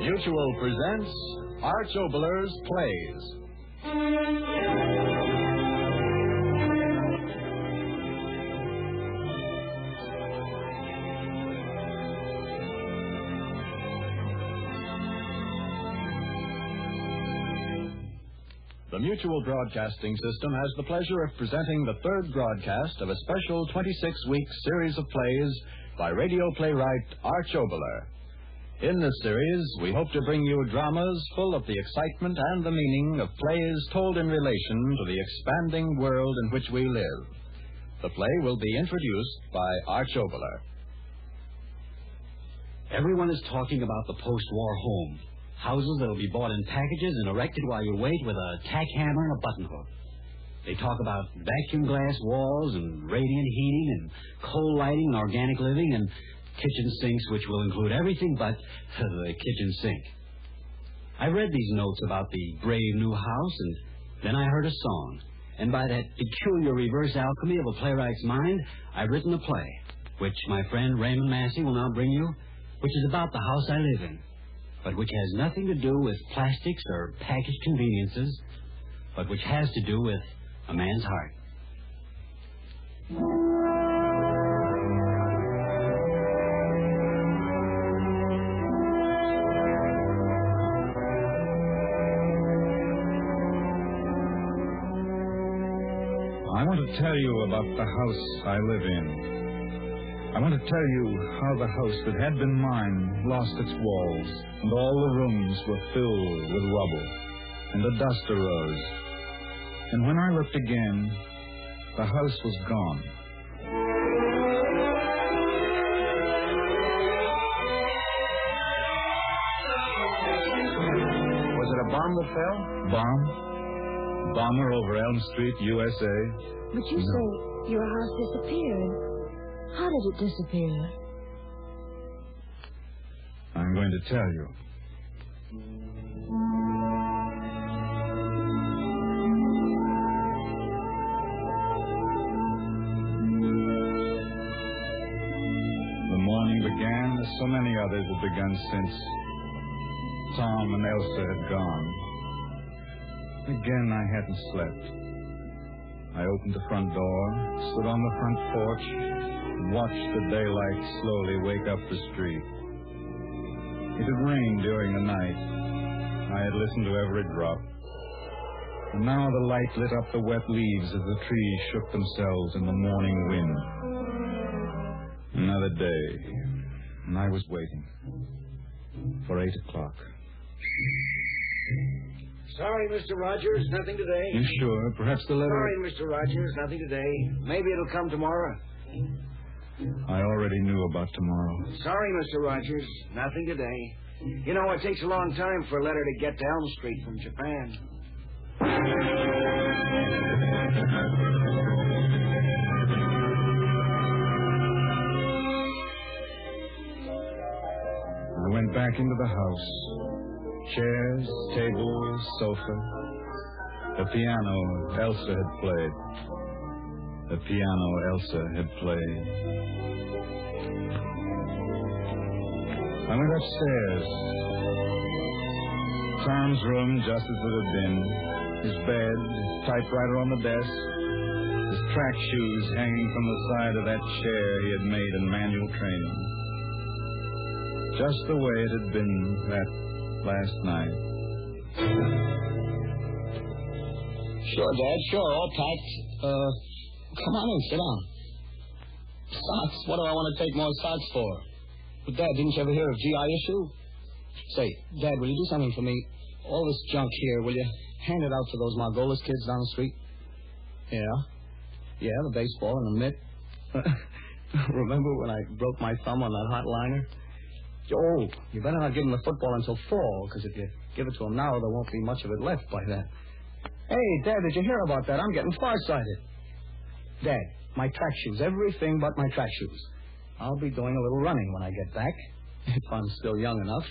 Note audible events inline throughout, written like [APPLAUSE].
Mutual presents Arch Oboler's Plays. Mutual Broadcasting System has the pleasure of presenting the third broadcast of a special 26 week series of plays by radio playwright Arch Oboler. In this series, we hope to bring you dramas full of the excitement and the meaning of plays told in relation to the expanding world in which we live. The play will be introduced by Arch Oboler. Everyone is talking about the post-war home. Houses that'll be bought in packages and erected while you wait with a tack hammer and a button hook. They talk about vacuum glass walls and radiant heating and coal lighting and organic living and kitchen sinks which will include everything but [LAUGHS] the kitchen sink. I read these notes about the brave new house and then I heard a song. And by that peculiar reverse alchemy of a playwright's mind, I've written a play, which my friend Raymond Massey will now bring you, which is about the house I live in but which has nothing to do with plastics or packaged conveniences, but which has to do with a man's heart. I want to tell you about the house I live in. I want to tell you how the house that had been mine lost its walls, and all the rooms were filled with rubble, and the dust arose. And when I looked again, the house was gone. Was it a bomb that fell? Bomb? Bomber over Elm Street, USA. But you say your house disappeared. How did it disappear? I'm going to tell you. The morning began as so many others had begun since Tom and Elsa had gone. Again, I hadn't slept. I opened the front door, stood on the front porch, and watched the daylight slowly wake up the street. It had rained during the night. I had listened to every drop. And now the light lit up the wet leaves as the trees shook themselves in the morning wind. Another day, and I was waiting for eight o'clock. Sorry, Mr. Rogers, nothing today. You sure? Perhaps the letter. Sorry, Mr. Rogers, nothing today. Maybe it'll come tomorrow. I already knew about tomorrow. Sorry, Mr. Rogers, nothing today. You know, it takes a long time for a letter to get to Elm Street from Japan. I went back into the house. Chairs, tables, sofa. The piano Elsa had played. The piano Elsa had played. I went upstairs. Tom's room just as it had been. His bed, his typewriter on the desk, his track shoes hanging from the side of that chair he had made in manual training. Just the way it had been that last night. Sure, Dad, sure, all packed. Uh, come on in, sit down. Socks? What do I want to take more socks for? But, Dad, didn't you ever hear of GI issue? Say, Dad, will you do something for me? All this junk here, will you hand it out to those Margolis kids down the street? Yeah. Yeah, the baseball and the mitt. [LAUGHS] Remember when I broke my thumb on that hot liner? Oh, you better not give him the football until fall, because if you give it to him now, there won't be much of it left by then. Hey, Dad, did you hear about that? I'm getting farsighted. Dad, my track shoes, everything but my track shoes. I'll be doing a little running when I get back, [LAUGHS] if I'm still young enough.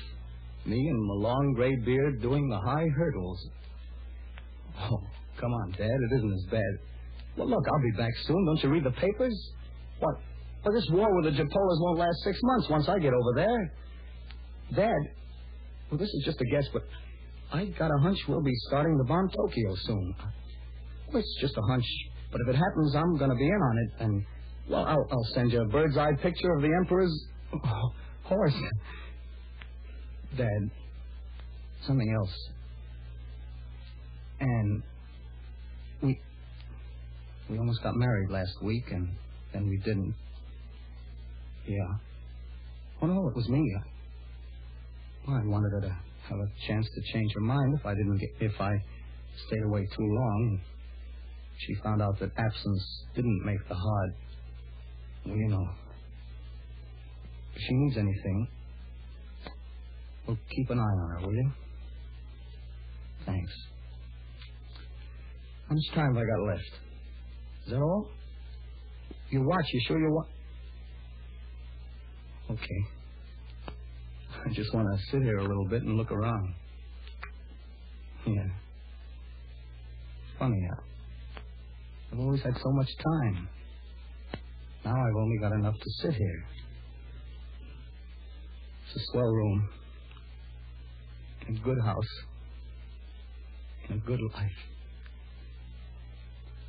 Me and my long gray beard doing the high hurdles. Oh, Come on, Dad. It isn't as bad. Well, look, I'll be back soon. Don't you read the papers? What? Well, this war with the Japolas won't last six months once I get over there. Dad, well, this is just a guess, but I got a hunch we'll be starting to bomb Tokyo soon. Well, it's just a hunch, but if it happens, I'm going to be in on it. And, well, I'll, I'll send you a bird's eye picture of the Emperor's oh, horse. Dad, something else. And we we almost got married last week, and then we didn't. Yeah. Oh no, it was me. Uh, well, I wanted her to have a chance to change her mind if I didn't get if I stayed away too long. She found out that absence didn't make the heart. You know. If she needs anything, well, keep an eye on her, will you? Thanks. How much time have I got left? Is that all? You watch. You sure you watch? Okay. [LAUGHS] I just want to sit here a little bit and look around. Yeah. Funny how. I've always had so much time. Now I've only got enough to sit here. It's a swell room. A good house. And a good life. [LAUGHS]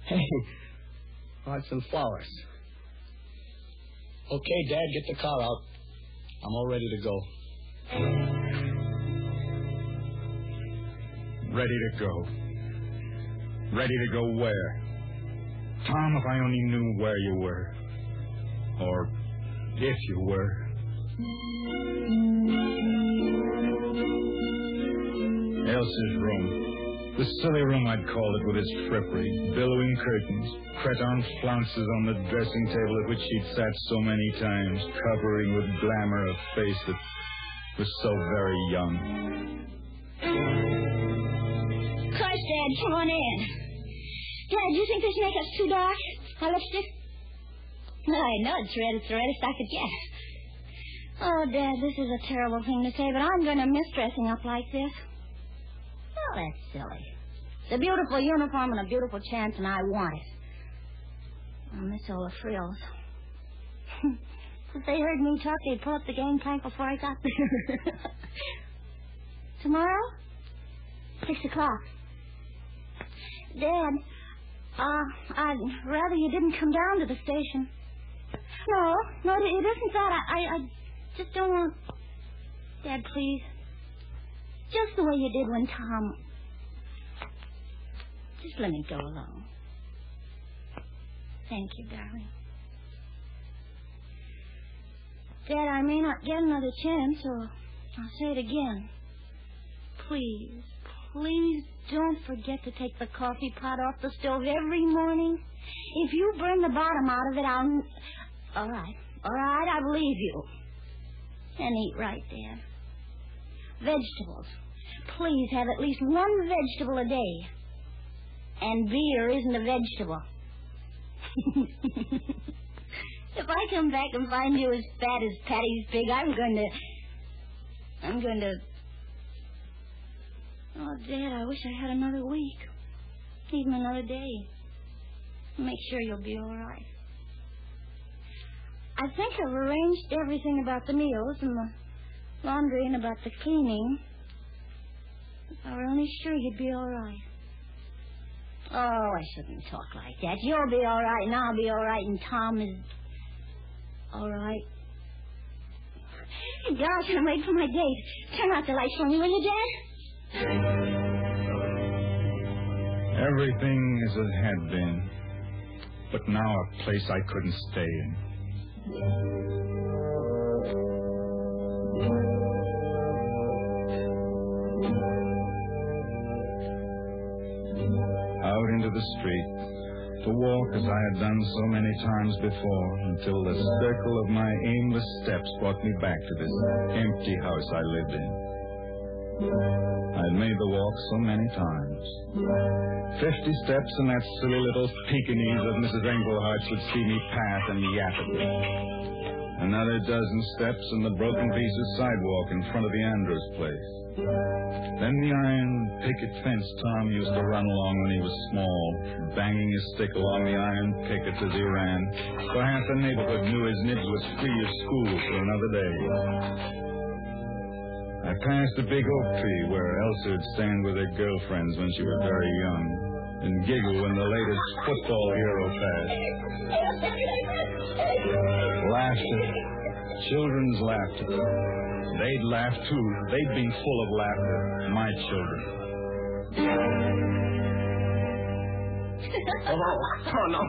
Hey, hearts and flowers. Okay, Dad, get the car out. I'm all ready to go. Ready to go. Ready to go where? Tom, if I only knew where you were. Or if you were. Elsa's room. The silly room, I'd call it, with its frippery, billowing curtains, cretonne flounces on the dressing table at which she'd sat so many times, covering with glamour a face that was so very young. Course, Dad, come on in. Dad, you think this makeup's too dark? My lipstick? I know it's red. It's the reddest I could get. Oh, Dad, this is a terrible thing to say, but I'm going to miss dressing up like this. Oh, that's silly. It's a beautiful uniform and a beautiful chance, and I want it. I'll miss all the frills. [LAUGHS] if they heard me talk, they'd pull up the gangplank before I got there. [LAUGHS] Tomorrow? Six o'clock. Dad, uh, I'd rather you didn't come down to the station. No, no, it isn't that. I, I, I just don't want. Dad, please. Just the way you did when Tom. Just let me go alone. Thank you, darling. Dad, I may not get another chance, so I'll say it again. Please, please don't forget to take the coffee pot off the stove every morning. If you burn the bottom out of it, I'll. All right, all right, I believe you. And eat right, Dad. Vegetables. Please have at least one vegetable a day. And beer isn't a vegetable. [LAUGHS] if I come back and find you as fat as Patty's pig, I'm going to. I'm going to. Oh, Dad, I wish I had another week. Even another day. Make sure you'll be all right. I think I've arranged everything about the meals and the laundry and about the cleaning. If I were only sure you'd be all right. Oh, I shouldn't talk like that. You'll be all right, and I'll be all right, and Tom is all right. Hey, God, I can't wait for my date. Turn out the lights for me, will you, Dad? Everything as it had been. But now a place I couldn't stay in. Out into the street, to walk as I had done so many times before, until the circle of my aimless steps brought me back to this empty house I lived in. I had made the walk so many times. Fifty steps and that silly little Pekingese of Mrs. Englehart would see me pass and yap at me. Another dozen steps and the broken piece of sidewalk in front of the Andrews place. Then the iron picket fence Tom used to run along when he was small, banging his stick along the iron pickets as he ran, so half the neighborhood knew his nibs was free of school for another day. I passed a big oak tree where Elsa would stand with her girlfriends when she was very young and giggle when the latest football hero passed. Laughter. Children's laughter. They'd laugh too. They'd be full of laughter. My children. [LAUGHS] Oh, oh, no.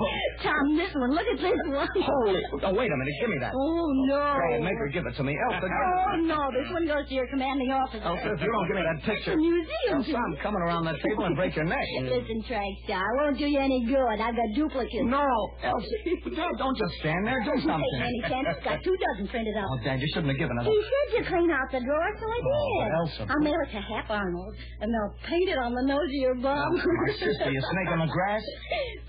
Tom, this one. Look at this one. Holy. Oh, wait a minute. Give me that. Oh, no. Hey, make her give it to me. Elsa, give. Oh, no. This one goes to your commanding officer. Elsa, if you don't give me that picture. It's a museum. Elsa, I'm coming around that table and break your neck. [LAUGHS] Listen, Trackstar, I won't do you any good. I've got duplicates. No, Elsa. [LAUGHS] Dad, don't just stand there. Do something. Any chance. It's got two dozen printed out. Oh, Dad, you shouldn't have given us. He said you clean out the drawer, so I oh, did. Oh, Elsa- I'll mail it to Hap Arnold, and they'll paint it on the nose of your bum. My sister, you snake on the grass.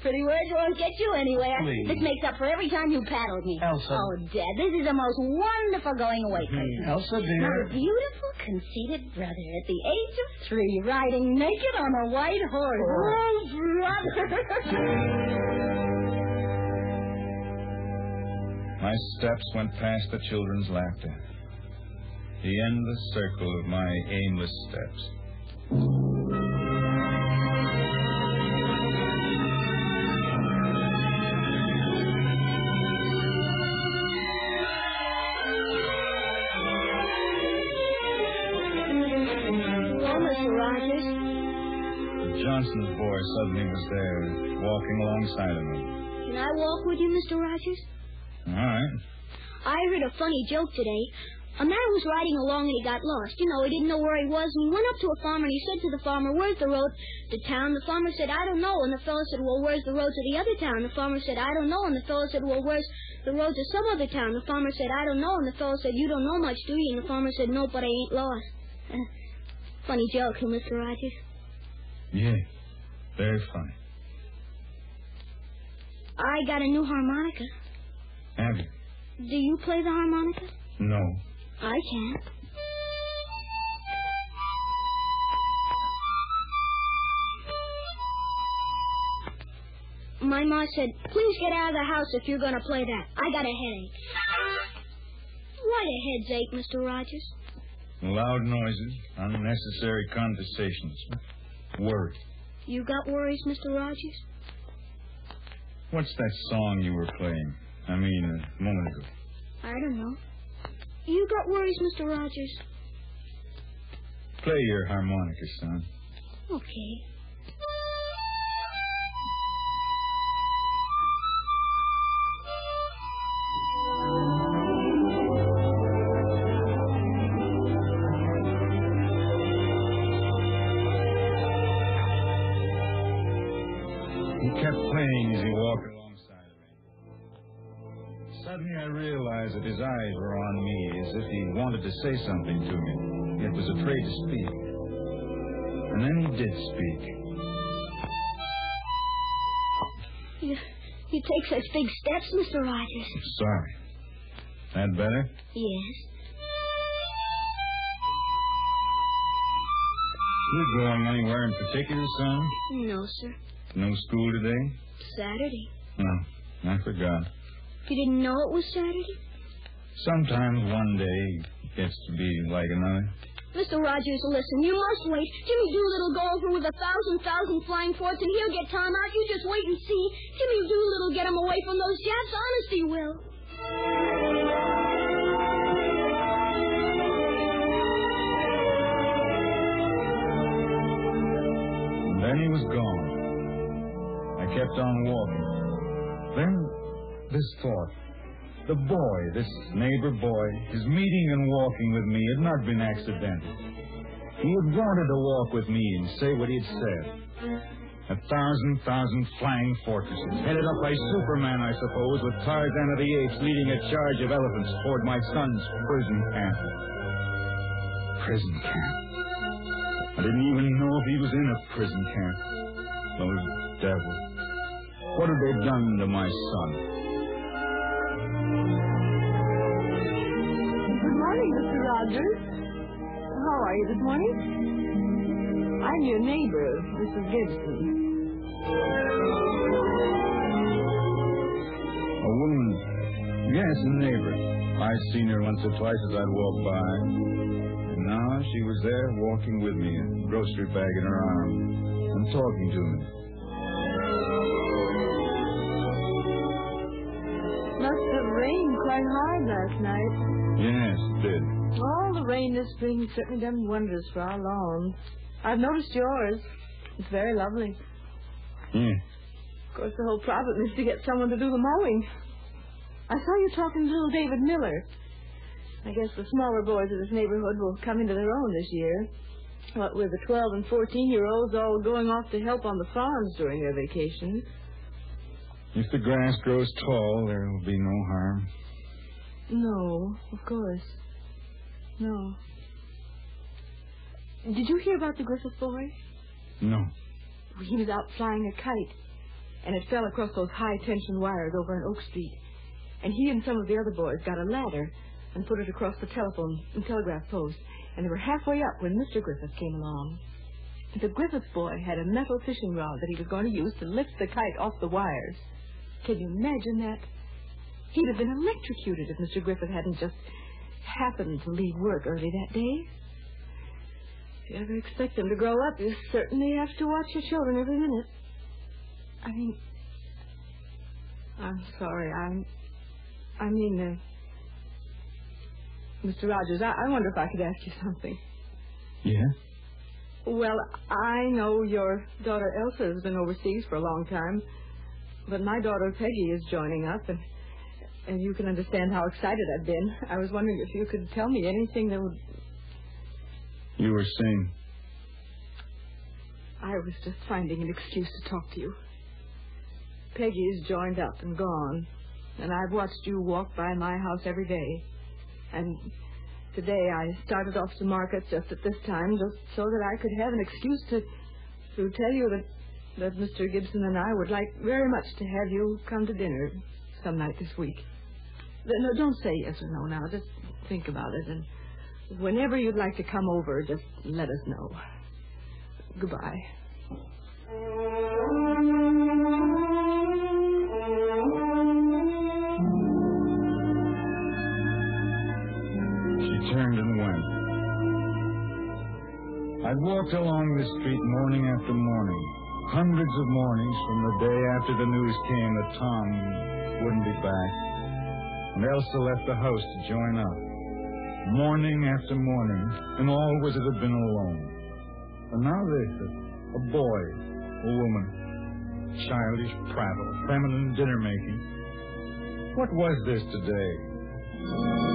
Pretty words won't get you anywhere. Please. This makes up for every time you paddled me. Elsa. Oh, Dad, this is the most wonderful going away present. Mm-hmm. Elsa, dear. My beautiful, conceited brother at the age of three, riding naked on a white horse. Oh, brother. [LAUGHS] My steps went past the children's laughter. The endless circle of my aimless steps. Boy suddenly was there, walking alongside of me. Can I walk with you, Mr. Rogers? All right. I heard a funny joke today. A man was riding along and he got lost. You know, he didn't know where he was. And he went up to a farmer and he said to the farmer, Where's the road to town? The farmer said, I don't know. And the fellow said, Well, where's the road to the other town? The farmer said, I don't know. And the fellow said, Well, where's the road to some other town? The farmer said, I don't know. And the fellow said, You don't know much, do you? And the farmer said, No, but I ain't lost. [LAUGHS] Funny joke, Mr. Rogers? Yeah. Very funny. I got a new harmonica. Have you? Do you play the harmonica? No. I can't. My ma said, please get out of the house if you're going to play that. I got a headache. Why a head's ache, Mr. Rogers? Loud noises, unnecessary conversations, worry. You got worries, Mr. Rogers? What's that song you were playing? I mean, a moment ago. I don't know. You got worries, Mr. Rogers? Play your harmonica, son. Okay. Say something to me, yet was afraid to speak. And then he did speak. You, you take such big steps, Mr. Rogers. Sorry. That better? Yes. You going anywhere in particular, son? No, sir. No school today? Saturday. No, I forgot. You didn't know it was Saturday? Sometimes one day gets to be like another. Mr. Rogers, listen, you must wait. Jimmy Doolittle go over with a thousand thousand flying forts and he'll get time out. You just wait and see. Jimmy Doolittle get him away from those Japs. Honest, he will. Then he was gone. I kept on walking. Then this thought. The boy, this neighbor boy, his meeting and walking with me had not been accidental. He had wanted to walk with me and say what he had said. A thousand, thousand flying fortresses, headed up by Superman, I suppose, with Tarzan of the Apes leading a charge of elephants toward my son's prison camp. Prison camp. I didn't even know if he was in a prison camp. Those devils. What had they done to my son? Rogers. How are you this morning? I'm your neighbor, Mrs. Gibson. A woman. Yes, a neighbor. I'd seen her once or twice as I'd walked by. And now she was there walking with me, a grocery bag in her arm, and talking to me. Must have rained quite hard last night. Yes, it did. Rain this spring has certainly done wonders for our lawn. I've noticed yours. It's very lovely. Yeah. Of course, the whole problem is to get someone to do the mowing. I saw you talking to little David Miller. I guess the smaller boys of this neighborhood will come into their own this year. What with the 12 and 14 year olds all going off to help on the farms during their vacation. If the grass grows tall, there will be no harm. No, of course. No. Did you hear about the Griffith boy? No. He was out flying a kite, and it fell across those high tension wires over on Oak Street. And he and some of the other boys got a ladder and put it across the telephone and telegraph post, and they were halfway up when Mr. Griffith came along. The Griffith boy had a metal fishing rod that he was going to use to lift the kite off the wires. Can you imagine that? He'd have been electrocuted if Mr. Griffith hadn't just happened to leave work early that day. If you ever expect them to grow up, you certainly have to watch your children every minute. I mean, I'm sorry. I'm, I mean, uh, Mr. Rogers, I, I wonder if I could ask you something. Yeah? Well, I know your daughter Elsa has been overseas for a long time, but my daughter Peggy is joining up, and and you can understand how excited I've been. I was wondering if you could tell me anything that would. You were saying. I was just finding an excuse to talk to you. Peggy's joined up and gone, and I've watched you walk by my house every day. And today I started off to market just at this time, just so that I could have an excuse to to tell you that that Mr. Gibson and I would like very much to have you come to dinner some night this week. No, don't say yes or no now. Just think about it, and whenever you'd like to come over, just let us know. Goodbye. She turned and went. I walked along the street morning after morning, hundreds of mornings from the day after the news came that Tom wouldn't be back. And Elsa left the house to join up. Morning after morning, and always it had been alone. And now this, a, a boy, a woman, childish prattle, feminine dinner making. What was this today?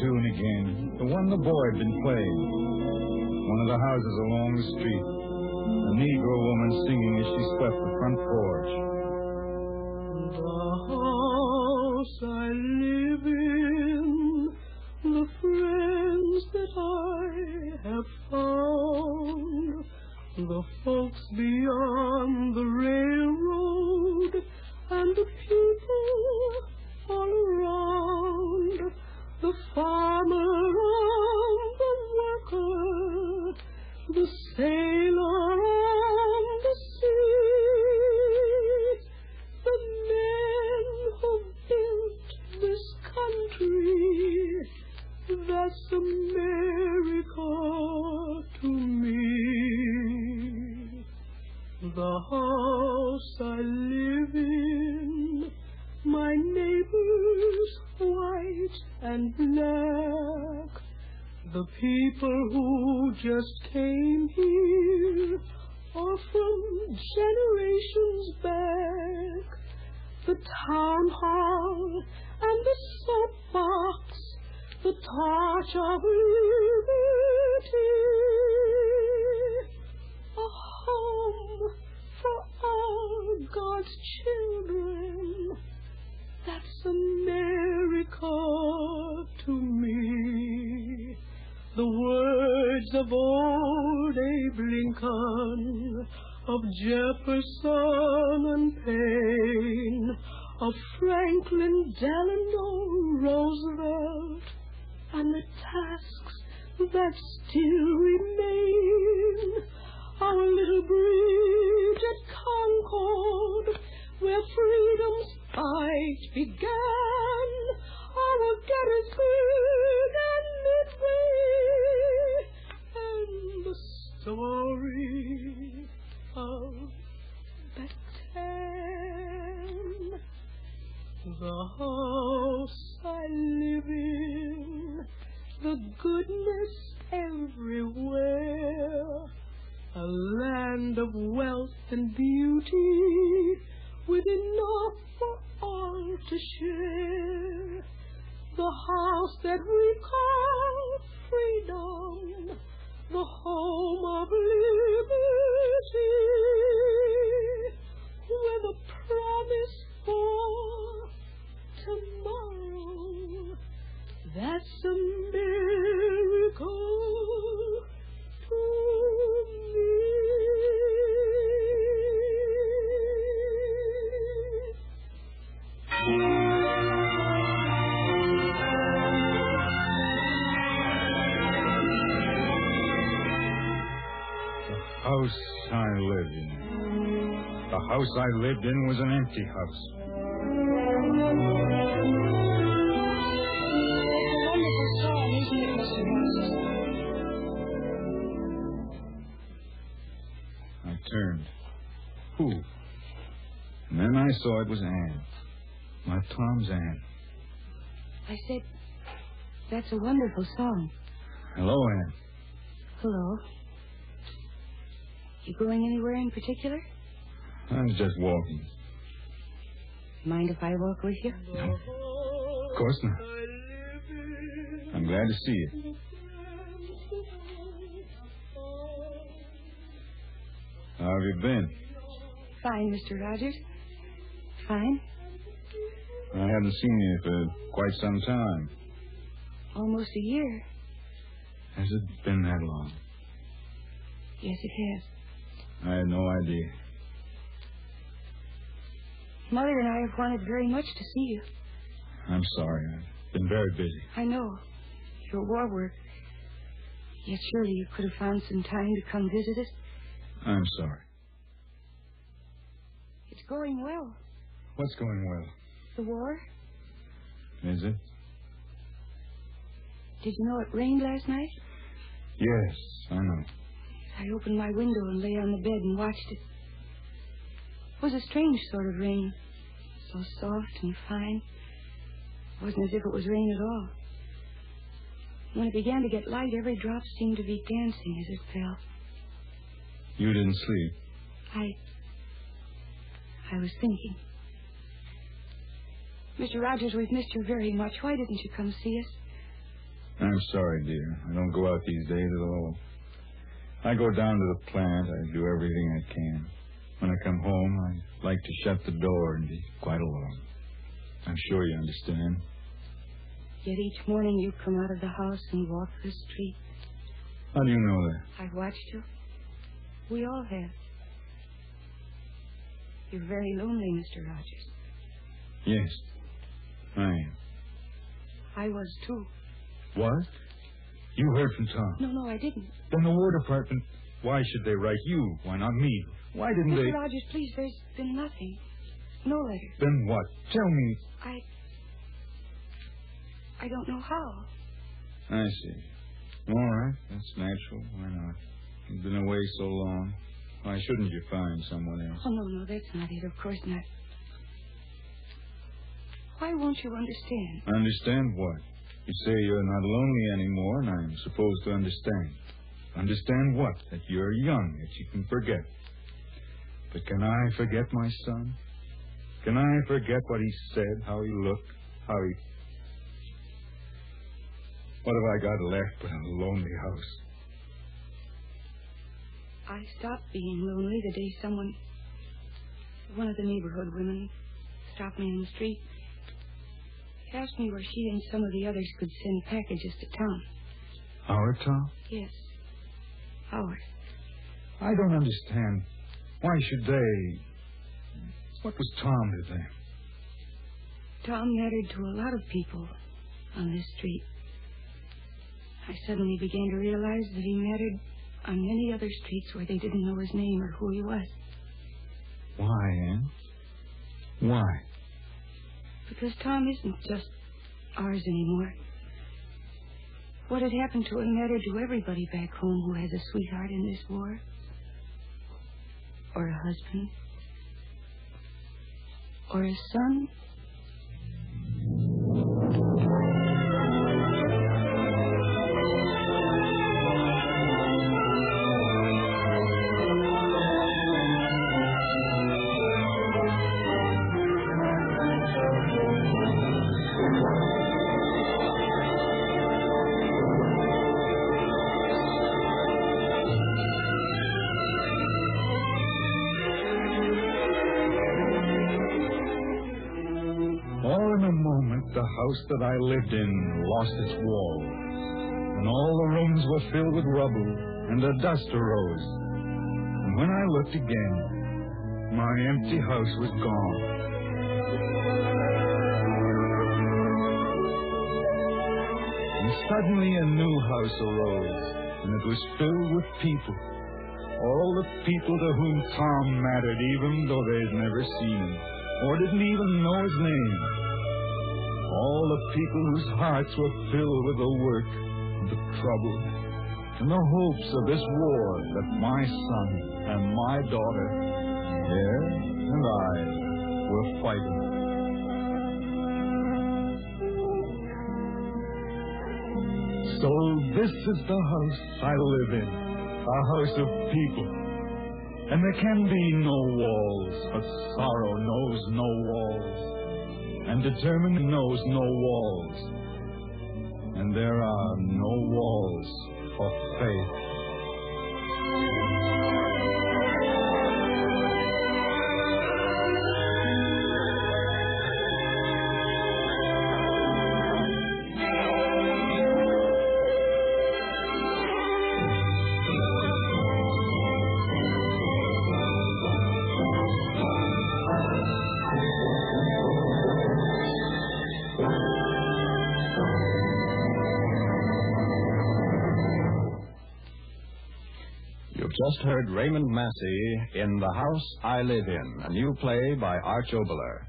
Tune again, the one the boy had been playing. One of the houses along the street. A Negro woman singing as she swept the front porch. The house I live in, the friends that I have found, the folks beyond the railroad, and the people farmer and the worker, the sailor the people who just came here are from generations back. The town hall and the soapbox, the torch of liberty. A home for all God's children. That's America to me. The words of old Abe Lincoln, of Jefferson and Paine, of Franklin Delano Roosevelt, and the tasks that still remain. Our little bridge at Concord, where freedom's fight began. Our Gettysburg house I lived in was an empty house. Wonderful song, isn't it, Mr. Rogers? I turned. Who? And then I saw it was Anne. My Tom's Anne. I said, that's a wonderful song. Hello, Anne. Hello. You going anywhere in particular? I was just walking. Mind if I walk with you? Of course not. I'm glad to see you. How have you been? Fine, Mr. Rogers. Fine. I haven't seen you for quite some time. Almost a year. Has it been that long? Yes, it has. I had no idea. Mother and I have wanted very much to see you. I'm sorry. I've been very busy. I know. Your war work. Yet surely you could have found some time to come visit us. I'm sorry. It's going well. What's going well? The war. Is it? Did you know it rained last night? Yes, I know. I opened my window and lay on the bed and watched it. It was a strange sort of rain. So soft and fine. It wasn't as if it was rain at all. When it began to get light, every drop seemed to be dancing as it fell. You didn't sleep. I. I was thinking. Mr. Rogers, we've missed you very much. Why didn't you come see us? I'm sorry, dear. I don't go out these days at all. I go down to the plant. I do everything I can. When I come home, I like to shut the door and be quite alone. I'm sure you understand. Yet each morning you come out of the house and walk the street. How do you know that? I've watched you. We all have. You're very lonely, Mr. Rogers. Yes, I am. I was too. What? You heard from Tom. No, no, I didn't. Then the War Department. Why should they write you? Why not me? Why didn't Mr. they? Rogers, please, there's been nothing. No letter. Then what? Tell me. I. I don't know how. I see. All right, that's natural. Why not? You've been away so long. Why shouldn't you find someone else? Oh, no, no, that's not it. Of course not. Why won't you understand? Understand what? You say you're not lonely anymore, and I'm supposed to understand. Understand what? That you're young, that you can forget. But can I forget my son? Can I forget what he said, how he looked, how he. What have I got left but a lonely house? I stopped being lonely the day someone, one of the neighborhood women, stopped me in the street. Asked me where she and some of the others could send packages to town. Our Tom? Yes. Howard. I don't understand. Why should they? What was Tom to them? Tom mattered to a lot of people on this street. I suddenly began to realize that he mattered on many other streets where they didn't know his name or who he was. Why, Anne? Why? Because Tom isn't just ours anymore. What had happened to him mattered to everybody back home who has a sweetheart in this war. Or a husband. Or a son. House that I lived in lost its wall. And all the rooms were filled with rubble, and a dust arose. And when I looked again, my empty house was gone. And suddenly a new house arose, and it was filled with people. All the people to whom Tom mattered, even though they'd never seen him, or didn't even know his name. All the people whose hearts were filled with the work, the trouble, and the hopes of this war that my son and my daughter, and I, were fighting. So this is the house I live in, a house of people. And there can be no walls, but sorrow knows no walls, and determined knows no walls. And there are no walls for faith. You've just heard Raymond Massey in The House I Live In, a new play by Arch Oboler.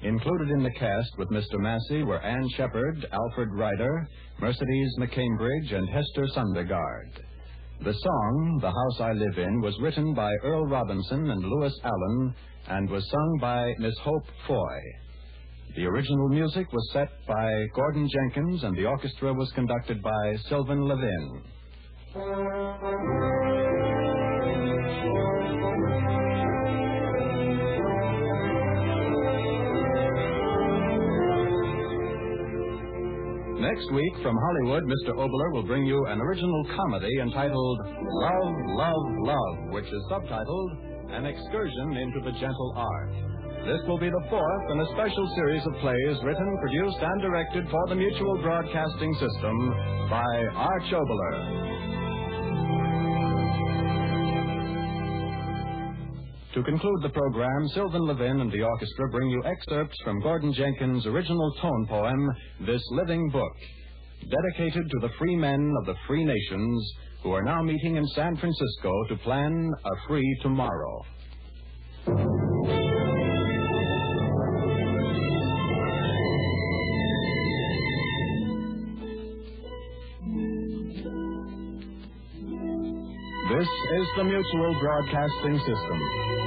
Included in the cast with Mr. Massey were Anne Shepard, Alfred Ryder, Mercedes McCambridge, and Hester Sondergaard. The song, The House I Live In, was written by Earl Robinson and Lewis Allan and was sung by Miss Hope Foye. The original music was set by Gordon Jenkins and the orchestra was conducted by Sylvan Levin. Next week, from Hollywood, Mr. Oboler will bring you an original comedy entitled Love, Love, Love, which is subtitled An Excursion into the Gentle Art. This will be the fourth in a special series of plays written, produced, and directed for the Mutual Broadcasting System by Arch Oboler. To conclude the program, Sylvan Levin and the orchestra bring you excerpts from Gordon Jenkins' original tone poem, This Living Book, dedicated to the free men of the free nations who are now meeting in San Francisco to plan a free tomorrow. This is the Mutual Broadcasting System.